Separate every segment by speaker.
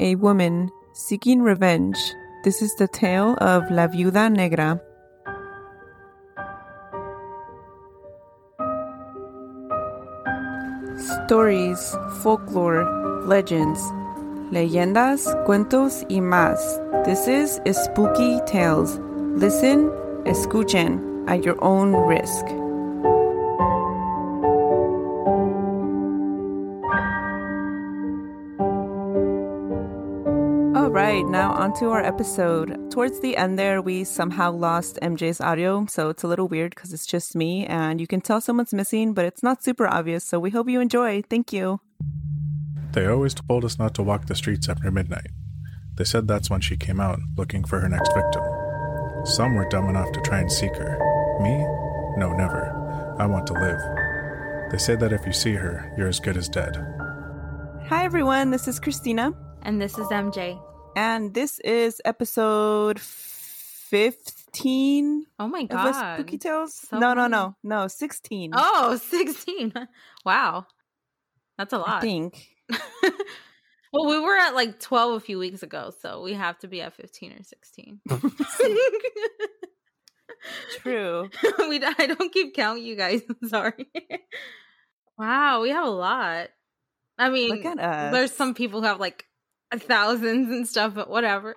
Speaker 1: a woman seeking revenge. This is the tale of La Viuda Negra. Stories, folklore, legends, leyendas, cuentos y más. This is Spooky Tales. Listen, escuchen at your own risk. Now onto our episode. Towards the end there, we somehow lost MJ's audio, so it's a little weird because it's just me, and you can tell someone's missing, but it's not super obvious, so we hope you enjoy. Thank you.
Speaker 2: They always told us not to walk the streets after midnight. They said that's when she came out, looking for her next victim. Some were dumb enough to try and seek her. Me? No, never. I want to live. They say that if you see her, you're as good as dead.
Speaker 1: Hi, everyone. This is Christina,
Speaker 3: And this is MJ.
Speaker 1: And this is episode 15
Speaker 3: Oh my god.
Speaker 1: Spooky Tales.
Speaker 3: So
Speaker 1: no, no, no, no, 16.
Speaker 3: Oh, 16. wow. That's a lot.
Speaker 1: I think.
Speaker 3: well, we were at like 12 a few weeks ago, so we have to be at 15 or 16.
Speaker 1: True.
Speaker 3: we I don't keep count you guys. I'm sorry. wow, we have a lot. I mean,
Speaker 1: Look at us.
Speaker 3: there's some people who have like thousands and stuff, but whatever.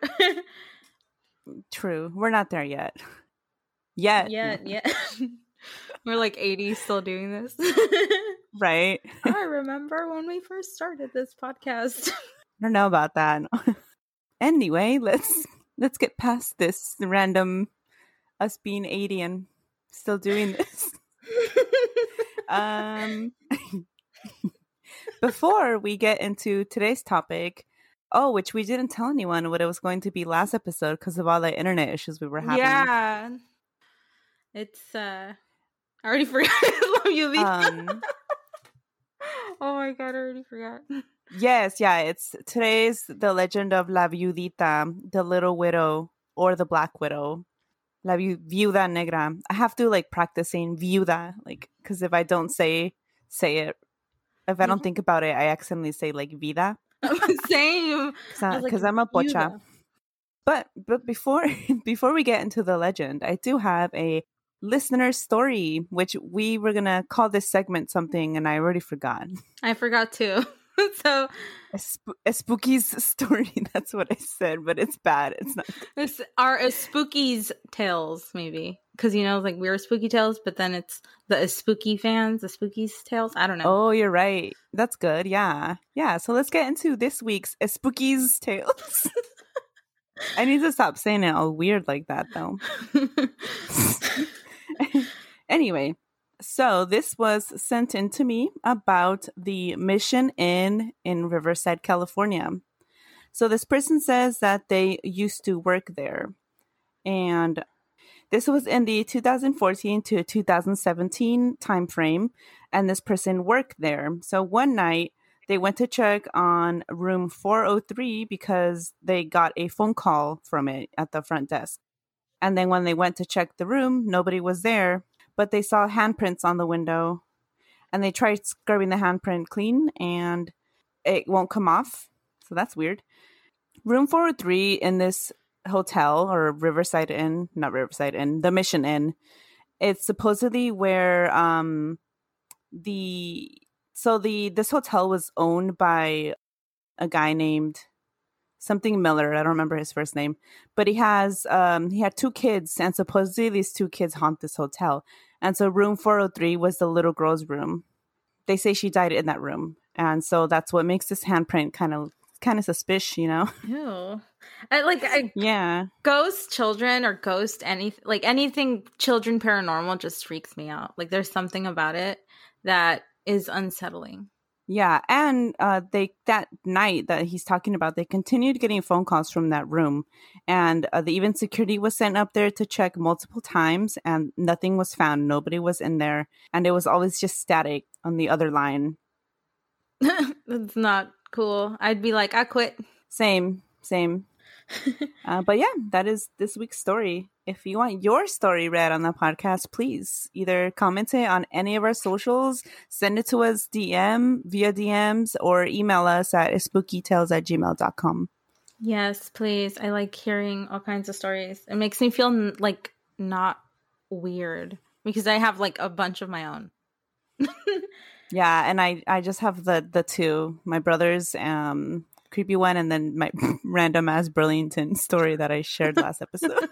Speaker 1: True. We're not there yet. Yet.
Speaker 3: yeah, yet. We're like 80 still doing this.
Speaker 1: Right.
Speaker 3: I remember when we first started this podcast.
Speaker 1: I don't know about that. anyway, let's let's get past this random us being 80 and still doing this. um before we get into today's topic, oh, which we didn't tell anyone what it was going to be last episode because of all the internet issues we were having.
Speaker 3: yeah. It's uh I already forgot. I love you.
Speaker 1: Um
Speaker 3: oh my god, I already forgot.
Speaker 1: Yes, yeah, it's today's the legend of La Viudita, the little widow or the black widow. La viu- viuda negra. I have to like practice saying viuda, like because if I don't say say it, if I don't
Speaker 3: Mhm.
Speaker 1: think about it, I accidentally say like vida
Speaker 3: Same. Was like,
Speaker 1: because I'm a pocha. But but before before we get into the legend, I do have a listener story, which we were gonna call this segment something, and I already forgot.
Speaker 3: I forgot too. so
Speaker 1: A, sp- a spooky's story. That's what I said, but it's bad. It's not.
Speaker 3: it's our uh, spookies tales, maybe. Because you know, like we are spooky tales, but then it's the spooky fans, the spookies tales. I don't know.
Speaker 1: Oh, you're right. That's good. Yeah, yeah. So let's get into this week's a spooky's tales. I need to stop saying it all weird like that, though. anyway, so this was sent in to me about the Mission Inn in Riverside, California. So this person says that they used to work there. And this was in the 2014 to 2017 timeframe, and this person worked there. So one night they went to check on room 403 because they got a phone call from it at the front desk. And then when they went to check the room, nobody was there, but they saw handprints on the window. And they tried scrubbing the handprint clean and it won't come off. So that's weird. Room 403 in this hotel or Riverside Inn, not Riverside Inn, the Mission Inn. It's supposedly where um the so the this hotel was owned by a guy named something Miller. I don't remember his first name, but he has um he had two kids, and supposedly these two kids haunt this hotel. And so room 403 was the little girl's room. They say she died in that room, and so that's what makes this handprint kind of kind of suspicious, you know?
Speaker 3: Ew. I, like I,
Speaker 1: yeah.
Speaker 3: ghost children or ghost anything like anything children paranormal just freaks me out. Like there's something about it that is unsettling.
Speaker 1: Yeah, and uh, they that night that he's talking about, they continued getting phone calls from that room, and uh, the even security was sent up there to check multiple times, and nothing was found. Nobody was in there, and it was always just static on the other line.
Speaker 3: That's not cool. I'd be like, I quit.
Speaker 1: Same, same. uh, but yeah, that is this week's story. If you want your story read on the podcast, please either comment it on any of our socials, send it to us DM via DMs, or email us at spookytales at gmail.com.
Speaker 3: Yes, please. I like hearing all kinds of stories. It makes me feel like not weird because I have like a bunch of my own.
Speaker 1: yeah, and I I just have the the two my brother's um creepy one and then my random ass Burlington story that I shared last episode.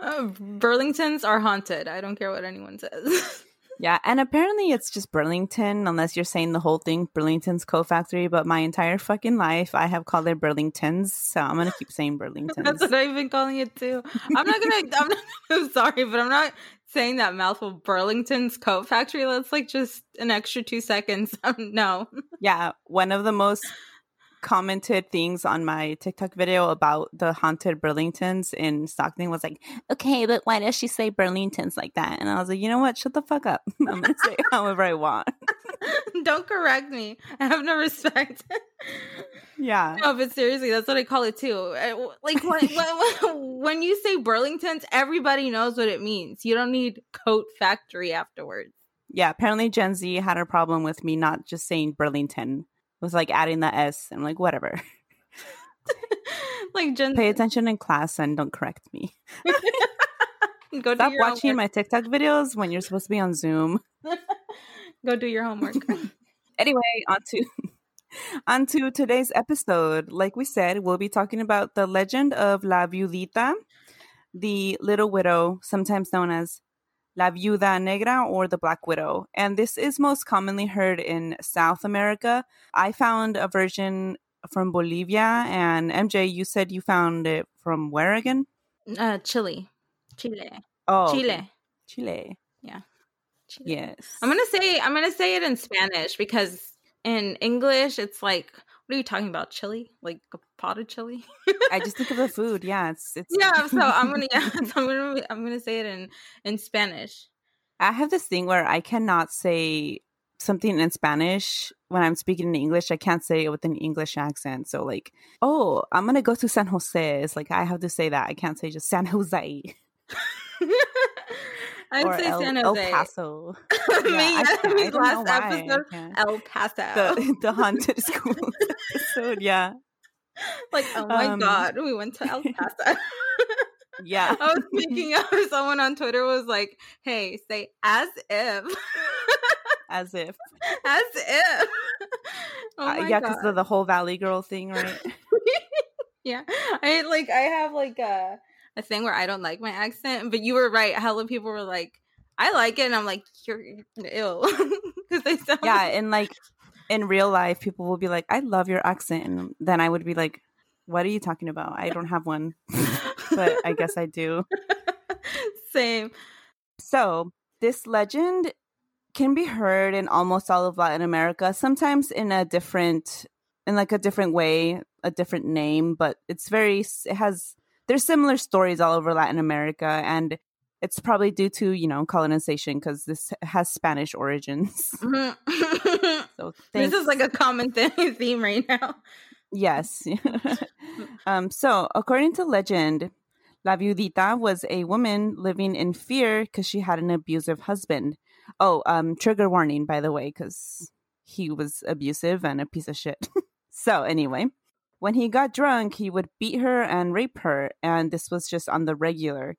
Speaker 3: uh, Burlingtons are haunted. I don't care what anyone says.
Speaker 1: Yeah, and apparently it's just Burlington, unless you're saying the whole thing, Burlington's Co Factory. But my entire fucking life, I have called it Burlingtons, so I'm gonna keep saying Burlington.
Speaker 3: That's what I've been calling it too. I'm not gonna. I'm, not, I'm sorry, but I'm not saying that mouthful. Burlington's Coat Factory. That's like just an extra two seconds. Um, no.
Speaker 1: Yeah, one of the most commented things on my TikTok video about the haunted Burlingtons in Stockton was like, okay, but why does she say Burlingtons like that? And I was like, you know what? Shut the fuck up. I'm going to say however I want.
Speaker 3: Don't correct me. I have no respect.
Speaker 1: Yeah.
Speaker 3: No, but seriously, that's what I call it too. Eh, like when, when, when you say Burlingtons, everybody knows what it means. You don't need coat factory afterwards.
Speaker 1: Yeah, apparently Gen Z had a problem with me not just saying Burlington with like adding the S and like whatever.
Speaker 3: like Jen-
Speaker 1: pay attention in class and don't correct me. Go Stop watching my TikTok videos when you're supposed to be on Zoom.
Speaker 3: Go do your homework.
Speaker 1: anyway, on to on to today's episode. Like we said, we'll be talking about the legend of La Viudita, the little widow, sometimes known as La Viuda Negra or the Black Widow. And this is most commonly heard in South America. I found a version from Bolivia. And MJ, you said you found it from where again?
Speaker 3: Uh, Chile. Chile.
Speaker 1: Oh,
Speaker 3: Chile.
Speaker 1: Chile.
Speaker 3: Yeah.
Speaker 1: Chile. Yes.
Speaker 3: I'm gonna say I'm gonna say it in Spanish because in English it's like what are you talking about? Chili? Like a pot of chili?
Speaker 1: I just think of the food. Yeah, it's it's
Speaker 3: Yeah, so I'm gonna yeah, so I'm gonna I'm gonna say it in in Spanish.
Speaker 1: I have this thing where I cannot say something in Spanish when I'm speaking in English. I can't say it with an English accent. So like, oh, I'm gonna go to San Jose. It's like I have to say that. I can't say just San Jose.
Speaker 3: I'd say El, San Jose.
Speaker 1: El Paso.
Speaker 3: me, yeah, I, me last episode, El Paso.
Speaker 1: The, the haunted school episode, yeah.
Speaker 3: Like, oh my um, god, we went to El Paso.
Speaker 1: yeah.
Speaker 3: I was thinking of someone on Twitter was like, hey, say as if.
Speaker 1: as if.
Speaker 3: As if.
Speaker 1: Oh uh, yeah, because of the whole Valley Girl thing, right?
Speaker 3: yeah. I like I have like a a thing where I don't like my accent, but you were right. Hella people were like, I like it, and I'm like, you're ill because they sound
Speaker 1: yeah, and like in real life, people will be like, I love your accent, and then I would be like, what are you talking about? I don't have one, but I guess I do.
Speaker 3: Same.
Speaker 1: So this legend can be heard in almost all of Latin America, sometimes in a different in like a different way, a different name, but it's very it has there's similar stories all over Latin America, and it's probably due to you know colonization because this has Spanish origins.
Speaker 3: Mm-hmm. so this is like a common theme right now.
Speaker 1: Yes. um, so according to legend, La Viudita was a woman living in fear because she had an abusive husband. Oh, um, trigger warning, by the way, because he was abusive and a piece of shit. so anyway, when he got drunk, he would beat her and rape her, and this was just on the regular.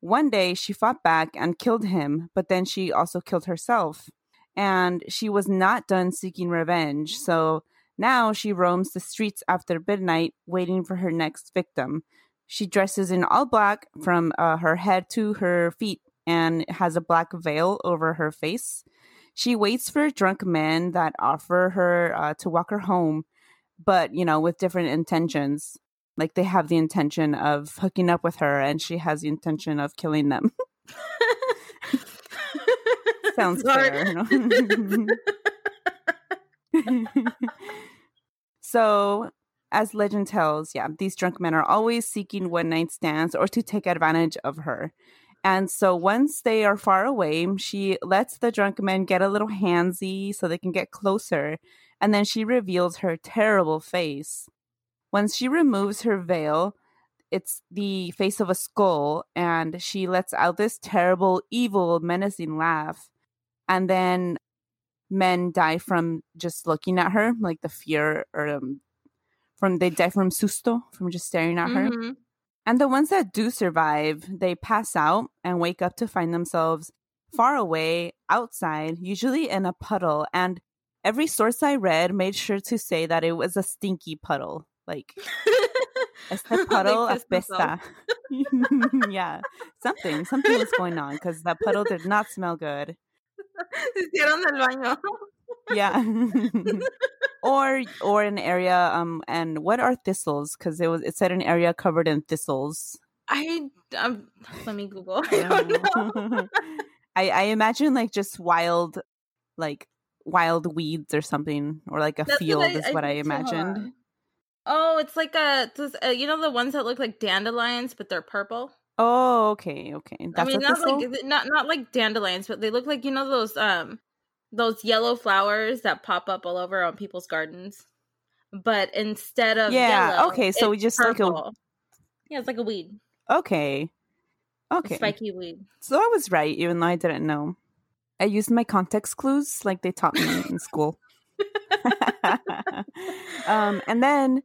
Speaker 1: One day, she fought back and killed him, but then she also killed herself. And she was not done seeking revenge, so now she roams the streets after midnight, waiting for her next victim. She dresses in all black from uh, her head to her feet and has a black veil over her face. She waits for drunk men that offer her uh, to walk her home but you know, with different intentions. Like they have the intention of hooking up with her, and she has the intention of killing them. Sounds fair. so, as legend tells, yeah, these drunk men are always seeking one night stands or to take advantage of her. And so once they are far away, she lets the drunk men get a little handsy so they can get closer and then she reveals her terrible face. Once she removes her veil, it's the face of a skull, and she lets out this terrible, evil, menacing laugh. And then men die from just looking at her, like the fear or um, from they die from susto, from just staring at her.
Speaker 3: Mhm.
Speaker 1: And the ones that do survive, they pass out and wake up to find themselves far away outside, usually in a puddle. And every source I read made sure to say that it was a stinky puddle. Like, este puddle apesta. yeah, something. Something was going on because that puddle did not smell good.
Speaker 3: Hicieron del baño.
Speaker 1: Yeah. or or an area um and what are thistles because it was it said an area covered in thistles
Speaker 3: I um, let me Google. I don't know.
Speaker 1: I, I imagine like just wild, like wild weeds or something, or like a
Speaker 3: That's
Speaker 1: field
Speaker 3: what
Speaker 1: is what I
Speaker 3: think too, hold
Speaker 1: imagined.
Speaker 3: Oh, it's like a, this- uh, you know the ones that look like dandelions, but they're purple.
Speaker 1: Oh, okay, okay. That's
Speaker 3: I mean, not like not not like dandelions, but they look like you know those um those yellow flowers that pop up all over on people's gardens. But instead of
Speaker 1: Yeah,
Speaker 3: yellow,
Speaker 1: okay, so we just like a-
Speaker 3: yeah, it's like a weed,
Speaker 1: okay,
Speaker 3: a
Speaker 1: okay.
Speaker 3: spiky weed.
Speaker 1: So I was right, even though I didn't know. I used my context clues like they taught me in school. um, and then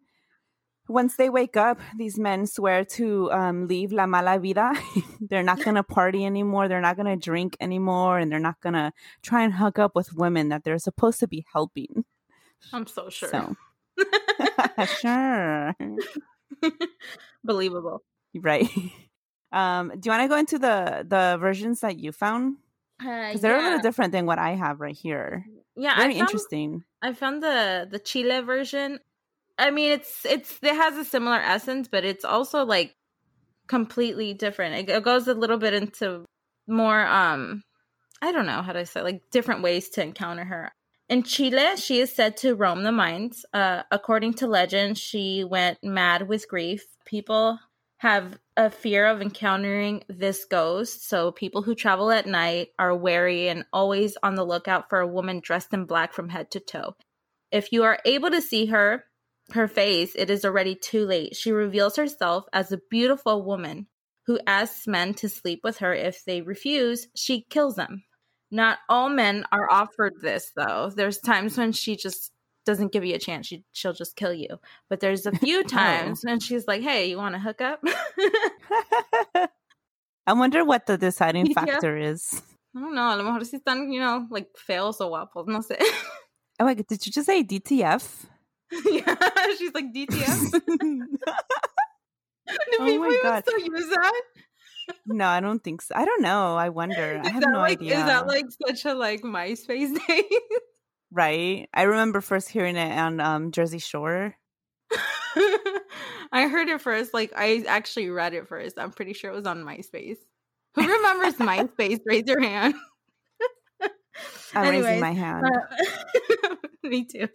Speaker 1: once they wake up, these men swear to um, leave la mala vida. they're not going to party anymore. They're not going to drink anymore. And they're not going to try and hook up with women that they're supposed to be helping.
Speaker 3: I'm so sure.
Speaker 1: So, sure.
Speaker 3: Believable.
Speaker 1: Right. Um, do you want to go into the the versions that you found?
Speaker 3: Uh,
Speaker 1: Because they're a little different than what I have right here.
Speaker 3: Yeah,
Speaker 1: Very
Speaker 3: I found,
Speaker 1: interesting.
Speaker 3: I found the the Chile version. I mean, it's it's it has a similar essence, but it's also like completely different. It, it goes a little bit into more um I don't know how to say like different ways to encounter her. In Chile, she is said to roam the mines. Uh, according to legend, she went mad with grief. People have a fear of encountering this ghost, so people who travel at night are wary and always on the lookout for a woman dressed in black from head to toe. If you are able to see her, her face, it is already too late. She reveals herself as a beautiful woman who asks men to sleep with her. If they refuse, she kills them. Not all men are offered this, though. There's times when she just doesn't give you a chance. She, she'll just kill you. But there's a few oh. times when she's like, hey, you want to hook up? I
Speaker 1: I wonder what the deciding
Speaker 3: Yeah.
Speaker 1: factor is.
Speaker 3: I don't know. A lo mejor si están, you know, like feos o guapos. No sé.
Speaker 1: Oh my god, did you just say DTF?
Speaker 3: yeah, she's like DTF. Do
Speaker 1: Oh
Speaker 3: people
Speaker 1: my God.
Speaker 3: still use that?
Speaker 1: no, I don't think so. I don't know. I wonder. I
Speaker 3: Is
Speaker 1: have
Speaker 3: that
Speaker 1: no
Speaker 3: like
Speaker 1: idea.
Speaker 3: is that like such a like MySpace day?
Speaker 1: Right? I remember first hearing it on um, Jersey Shore.
Speaker 3: I heard it first. Like I actually read it first. I'm pretty sure it was on MySpace. Who remembers MySpace? Raise your hand.
Speaker 1: I'm raising my hand.
Speaker 3: Uh, me too.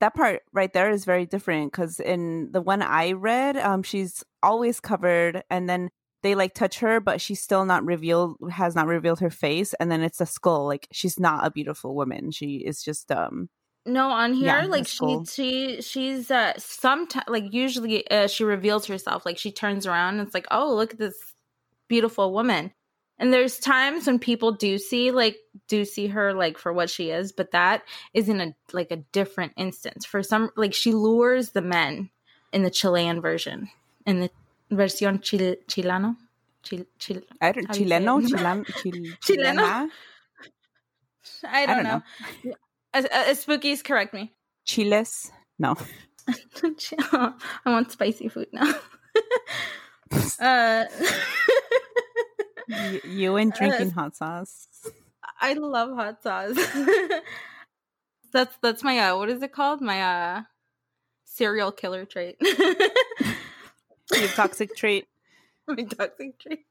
Speaker 1: that part right there is very different because in the one I read, um, she's always covered, and then they like touch her, but she's still not revealed, has not revealed her face, and then it's a skull. Like she's not a beautiful woman. She is just um.
Speaker 3: No, on here,
Speaker 1: Yeah,
Speaker 3: like she she she's uh sometimes like usually uh, she reveals herself. Like she turns around and it's like, oh, look at this beautiful woman. And there's times when people do see like do see her like for what she is, but that is in a like a different instance. For some, like she lures the men in the Chilean version, in the versión chil- chilano, chil- chil-
Speaker 1: I don't
Speaker 3: How do you say
Speaker 1: Chileno. Chilan, chil,
Speaker 3: Chileno?
Speaker 1: Chilena?
Speaker 3: I don't,
Speaker 1: don't
Speaker 3: know. Uh, uh, spookies, correct me.
Speaker 1: Chiles. No.
Speaker 3: I want spicy food now. uh,
Speaker 1: you, you and drinking hot sauce.
Speaker 3: I love hot sauce. that's that's my uh, what is it called? My uh serial killer trait.
Speaker 1: Your toxic trait.
Speaker 3: my toxic trait.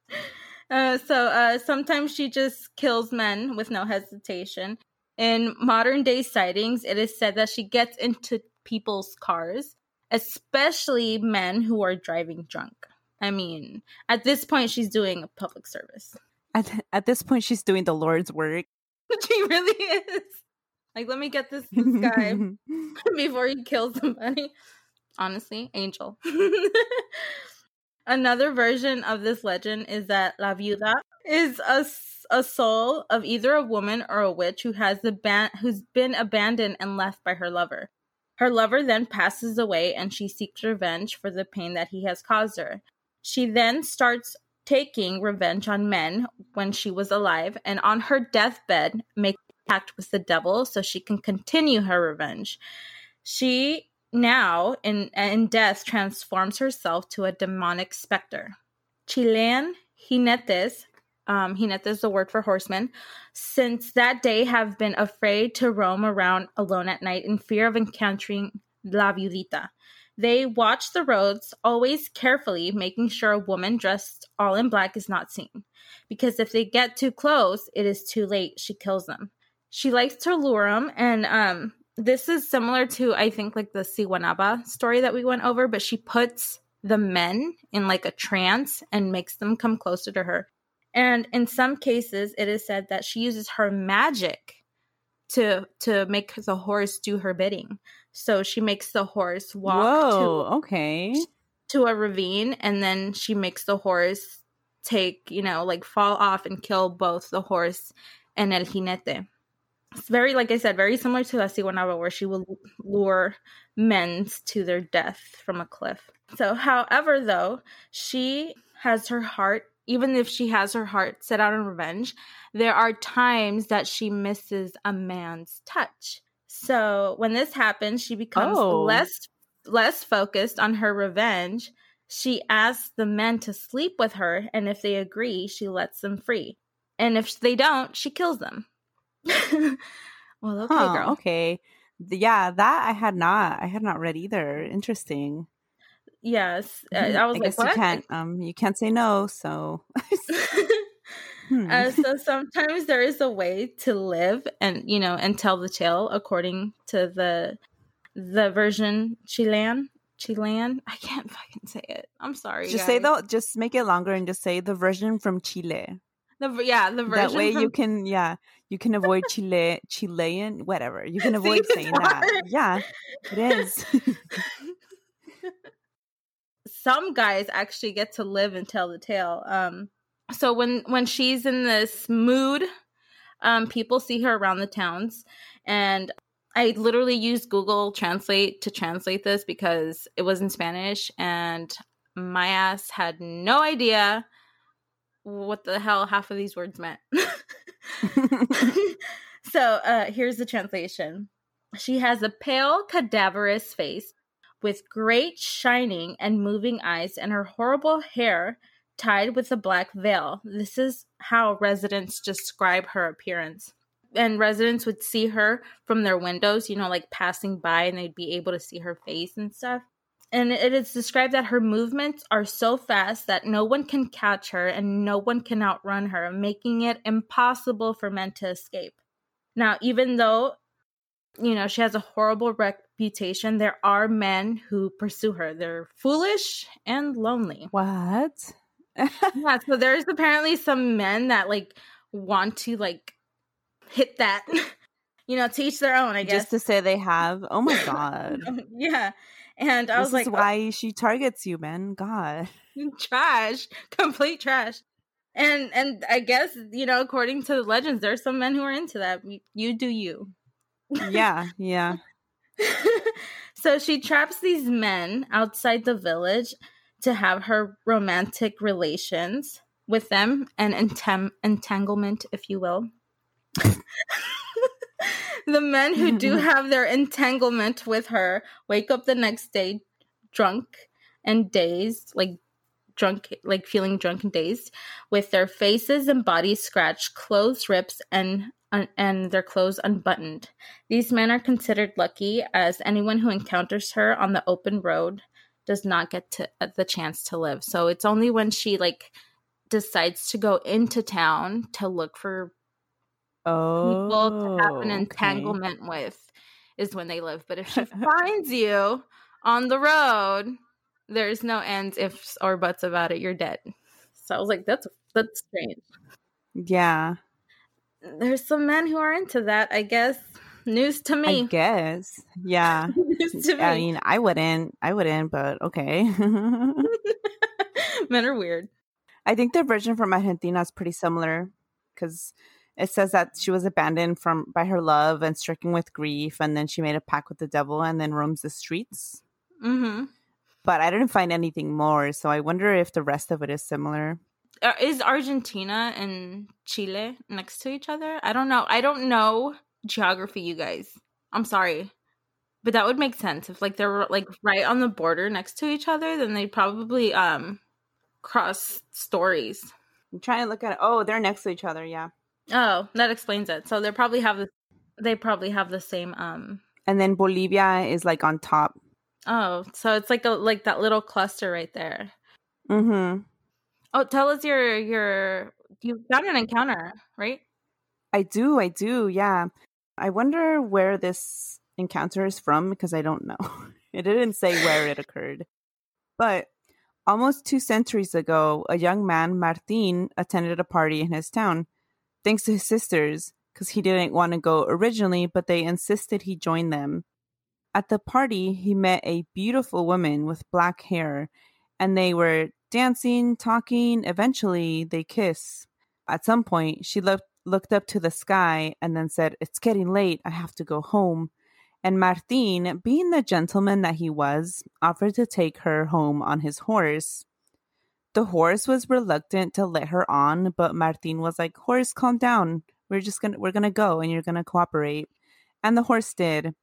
Speaker 3: Uh, so uh, sometimes she just kills men with no hesitation. In modern day sightings, it is said that she gets into people's cars, especially men who are driving drunk. I mean, at this point, she's doing a public service.
Speaker 1: At, at this point, she's doing the Lord's work.
Speaker 3: she really is. Like, let me get this, this guy before he kills somebody. Honestly, angel. Another version of this legend is that La Viuda is a, a soul of either a woman or a witch who has the ban- who's been abandoned and left by her lover. Her lover then passes away and she seeks revenge for the pain that he has caused her. She then starts taking revenge on men when she was alive and on her deathbed makes pact with the devil so she can continue her revenge. She now in in death transforms herself to a demonic specter. Chilean jinetes, um, jinete is the word for horsemen, since that day have been afraid to roam around alone at night in fear of encountering La Viudita. They watch the roads always carefully, making sure a woman dressed all in black is not seen. Because if they get too close, it is too late. She kills them. She likes to lure them, and um, this is similar to I think like the Siguanaba story that we went over, but she puts the men in like a trance and makes them come closer to her. And in some cases, it is said that she uses her magic to to make the horse do her bidding. So she makes the horse walk
Speaker 1: Whoa,
Speaker 3: to
Speaker 1: okay.
Speaker 3: to a ravine, and then she makes the horse take you know like fall off and kill both the horse and el jinete it's very like i said very similar to la Siguanaba, where she will lure men to their death from a cliff. So however though she has her heart even if she has her heart set out on revenge there are times that she misses a man's touch. So when this happens she becomes
Speaker 1: Oh.
Speaker 3: less less focused on her revenge. She asks the men to sleep with her and if they agree she lets them free. And if they don't she kills them well, okay,
Speaker 1: Huh,
Speaker 3: girl.
Speaker 1: Okay. Yeah, that I had not. I had not read either. Interesting.
Speaker 3: Yes, uh,
Speaker 1: Mhm.
Speaker 3: I was like,
Speaker 1: guess
Speaker 3: what?
Speaker 1: you can't. Um, you can't say no. So. Hmm.
Speaker 3: uh, so sometimes there is a way to live and you know and tell the tale according to the the version Chilean. Chilean. I can't fucking say it. I'm sorry.
Speaker 1: just say
Speaker 3: guys.
Speaker 1: the. Just make it longer and just say the version from Chile.
Speaker 3: The yeah the version.
Speaker 1: That way
Speaker 3: from-
Speaker 1: you can. Yeah, you can avoid Chile, Chilean, whatever. You can avoid
Speaker 3: it's
Speaker 1: saying that. Yeah, it is.
Speaker 3: some guys actually get to live and tell the tale. Um, so when when she's in this mood, um, people see her around the towns, and I literally used Google Translate to translate this because it was in Spanish, and my ass had no idea what the hell half of these words meant. so uh, here's the translation. She has a pale, cadaverous face with great shining and moving eyes and her horrible hair tied with a black veil. This is how residents describe her appearance. And residents would see her from their windows, you know, like passing by, and they'd be able to see her face and stuff. And it is described that her movements are so fast that no one can catch her and no one can outrun her, making it impossible for men to escape. Now, even though you know, she has a horrible reputation. There are men who pursue her. They're foolish and lonely.
Speaker 1: what?
Speaker 3: Yeah, so there's apparently some men that like want to like hit that, you know, teach their own, I guess.
Speaker 1: Just to say they have. Oh my god.
Speaker 3: yeah. And I
Speaker 1: this
Speaker 3: was like,
Speaker 1: is why she targets you, man. God.
Speaker 3: "Oh, trash, complete trash. And and I guess, you know, according to the legends, there's some men who are into that. You, you do you.
Speaker 1: Yeah, yeah.
Speaker 3: so she traps these men outside the village to have her romantic relations with them and entanglement, if you will. the men who do have their entanglement with her wake up the next day drunk and dazed, like drunk, like feeling drunk and dazed, with their faces and bodies scratched, clothes rips, and un- and their clothes unbuttoned. These men are considered lucky, as anyone who encounters her on the open road does not get to uh, the chance to live. So it's only when she like decides to go into town to look for
Speaker 1: Oh.
Speaker 3: people to have an oh,
Speaker 1: okay.
Speaker 3: entanglement with is when they live. But if she finds you on the road, there's no ends, ifs, or buts about it. You're dead. So I was like, that's that's strange.
Speaker 1: Yeah.
Speaker 3: There's some men who are into that, I guess. News to me.
Speaker 1: I guess. Yeah.
Speaker 3: News to me.
Speaker 1: I mean, I wouldn't. I wouldn't, but okay.
Speaker 3: Men are weird.
Speaker 1: I think the version from Argentina is pretty similar because it says that she was abandoned from by her love and stricken with grief, and then she made a pact with the devil and then roams the streets.
Speaker 3: Mm-hmm.
Speaker 1: But I didn't find anything more, so I wonder if the rest of it is similar.
Speaker 3: Uh, is Argentina and Chile next to each other? I don't know. I don't know geography, you guys. I'm sorry. But that would make sense if like they're like right on the border next to each other, then they probably um cross stories.
Speaker 1: I'm trying to look at it. Oh, they're next to each other. Yeah.
Speaker 3: Oh, that explains it. So they probably have the they probably have the same um
Speaker 1: And then Bolivia is like on top.
Speaker 3: Oh, so it's like a like that little cluster right there.
Speaker 1: Mm-hmm.
Speaker 3: Oh, tell us your your you've got an encounter, right?
Speaker 1: I do. I do. Yeah. I wonder where this encounter is from because I don't know. it didn't say where it occurred. But almost two centuries ago, a young man, Martin, attended a party in his town, thanks to his sisters, because he didn't want to go originally, but they insisted he join them. At the party, he met a beautiful woman with black hair, and they were dancing, talking. Eventually, they kiss. At some point, she looked looked up to the sky and then said, It's getting late. I have to go home. And Martin, being the gentleman that he was, offered to take her home on his horse. The horse was reluctant to let her on, but Martin was like, Horse, calm down. We're just gonna we're gonna go and you're gonna cooperate. And the horse did.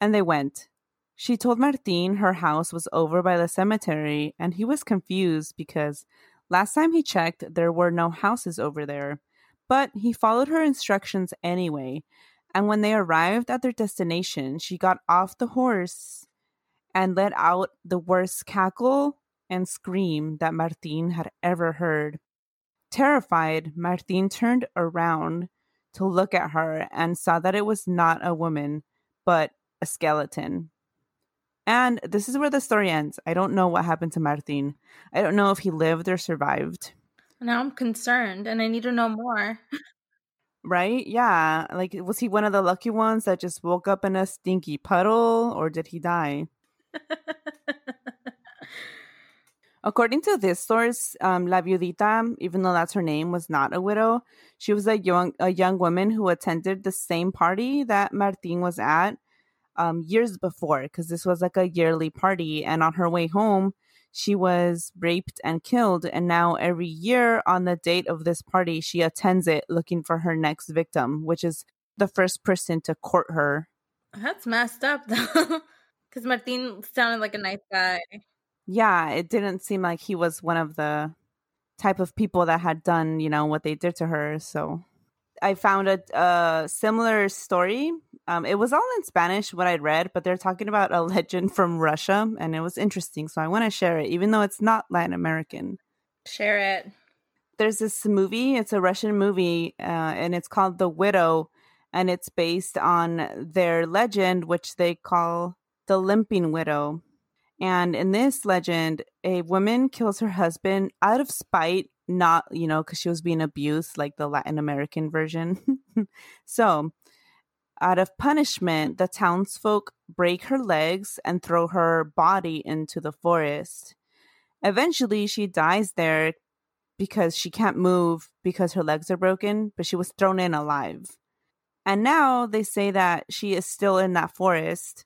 Speaker 1: And they went. She told Martin her house was over by the cemetery, and he was confused because last time he checked, there were no houses over there. But he followed her instructions anyway, and when they arrived at their destination, she got off the horse and let out the worst cackle and scream that Martin had ever heard. Terrified, Martin turned around to look at her and saw that it was not a woman, but a skeleton. And this is where the story ends. I don't know what happened to Martin. I don't know if he lived or survived.
Speaker 3: Now I'm concerned and I need to know more.
Speaker 1: Right? Yeah. Like, was he one of the lucky ones that just woke up in a stinky puddle or did he die? According to this source, um, La Viudita, even though that's her name, was not a widow. She was a young a young woman who attended the same party that Martin was at um, years before, because this was like a yearly party. And on her way home, she was raped and killed. And now every year on the date of this party, she attends it looking for her next victim, which is the first person to court her.
Speaker 3: That's messed up though. Because Martin sounded like a nice guy.
Speaker 1: Yeah, it didn't seem like he was one of the type of people that had done, you know, what they did to her. So I found a, a similar story. Um, it was all in Spanish, what I'd read, but they're talking about a legend from Russia, and it was interesting. So I want to share it, even though it's not Latin American.
Speaker 3: Share it.
Speaker 1: There's this movie, it's a Russian movie, uh, and it's called The Widow, and it's based on their legend, which they call the Limping Widow. And in this legend, a woman kills her husband out of spite, not, you know, because she was being abused, like the Latin American version. so, out of punishment, the townsfolk break her legs and throw her body into the forest. Eventually, she dies there because she can't move because her legs are broken, but she was thrown in alive. And now they say that she is still in that forest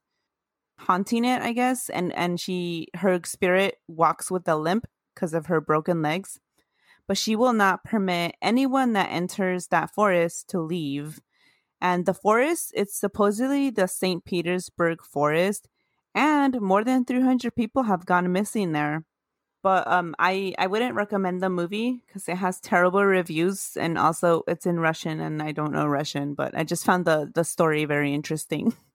Speaker 1: haunting it, I guess, and and she her spirit walks with a limp because of her broken legs. But she will not permit anyone that enters that forest to leave. And the forest, it's supposedly the St. Petersburg forest, and more than 300 people have gone missing there. But um, I I wouldn't recommend the movie because it has terrible reviews, and also it's in Russian, and I don't know Russian. But I just found the the story very interesting.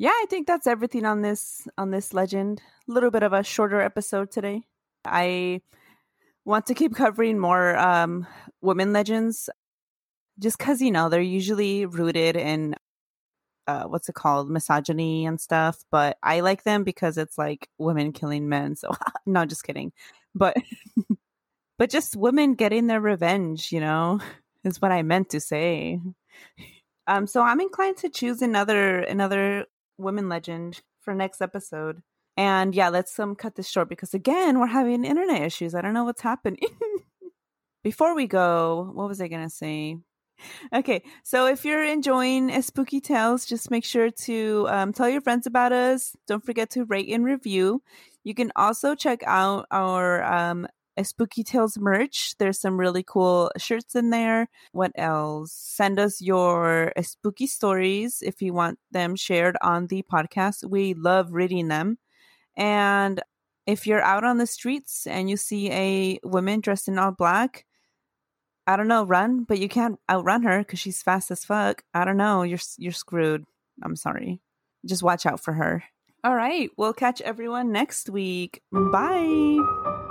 Speaker 1: yeah, I think that's everything on this on this legend. A little bit of a shorter episode today. I want to keep covering more um, women legends, just because you know they're usually rooted in uh, what's it called misogyny and stuff. But I like them because it's like women killing men. So no, just kidding. But but just women getting their revenge. You know, is what I meant to say. Um, so I'm inclined to choose another another women legend for next episode. And yeah, let's um cut this short because again we're having internet issues. I don't know what's happening. Before we go, what was I gonna say? Okay, so if you're enjoying Spooky Tales, just make sure to um, tell your friends about us. Don't forget to rate and review. You can also check out our um, Spooky Tales merch. There's some really cool shirts in there. What else? Send us your uh, spooky stories if you want them shared on the podcast. We love reading them. And if you're out on the streets and you see a woman dressed in all black, I don't know, run, but you can't outrun her because she's fast as fuck. I don't know. You're you're screwed. I'm sorry. Just watch out for her. All right. We'll catch everyone next week. Bye.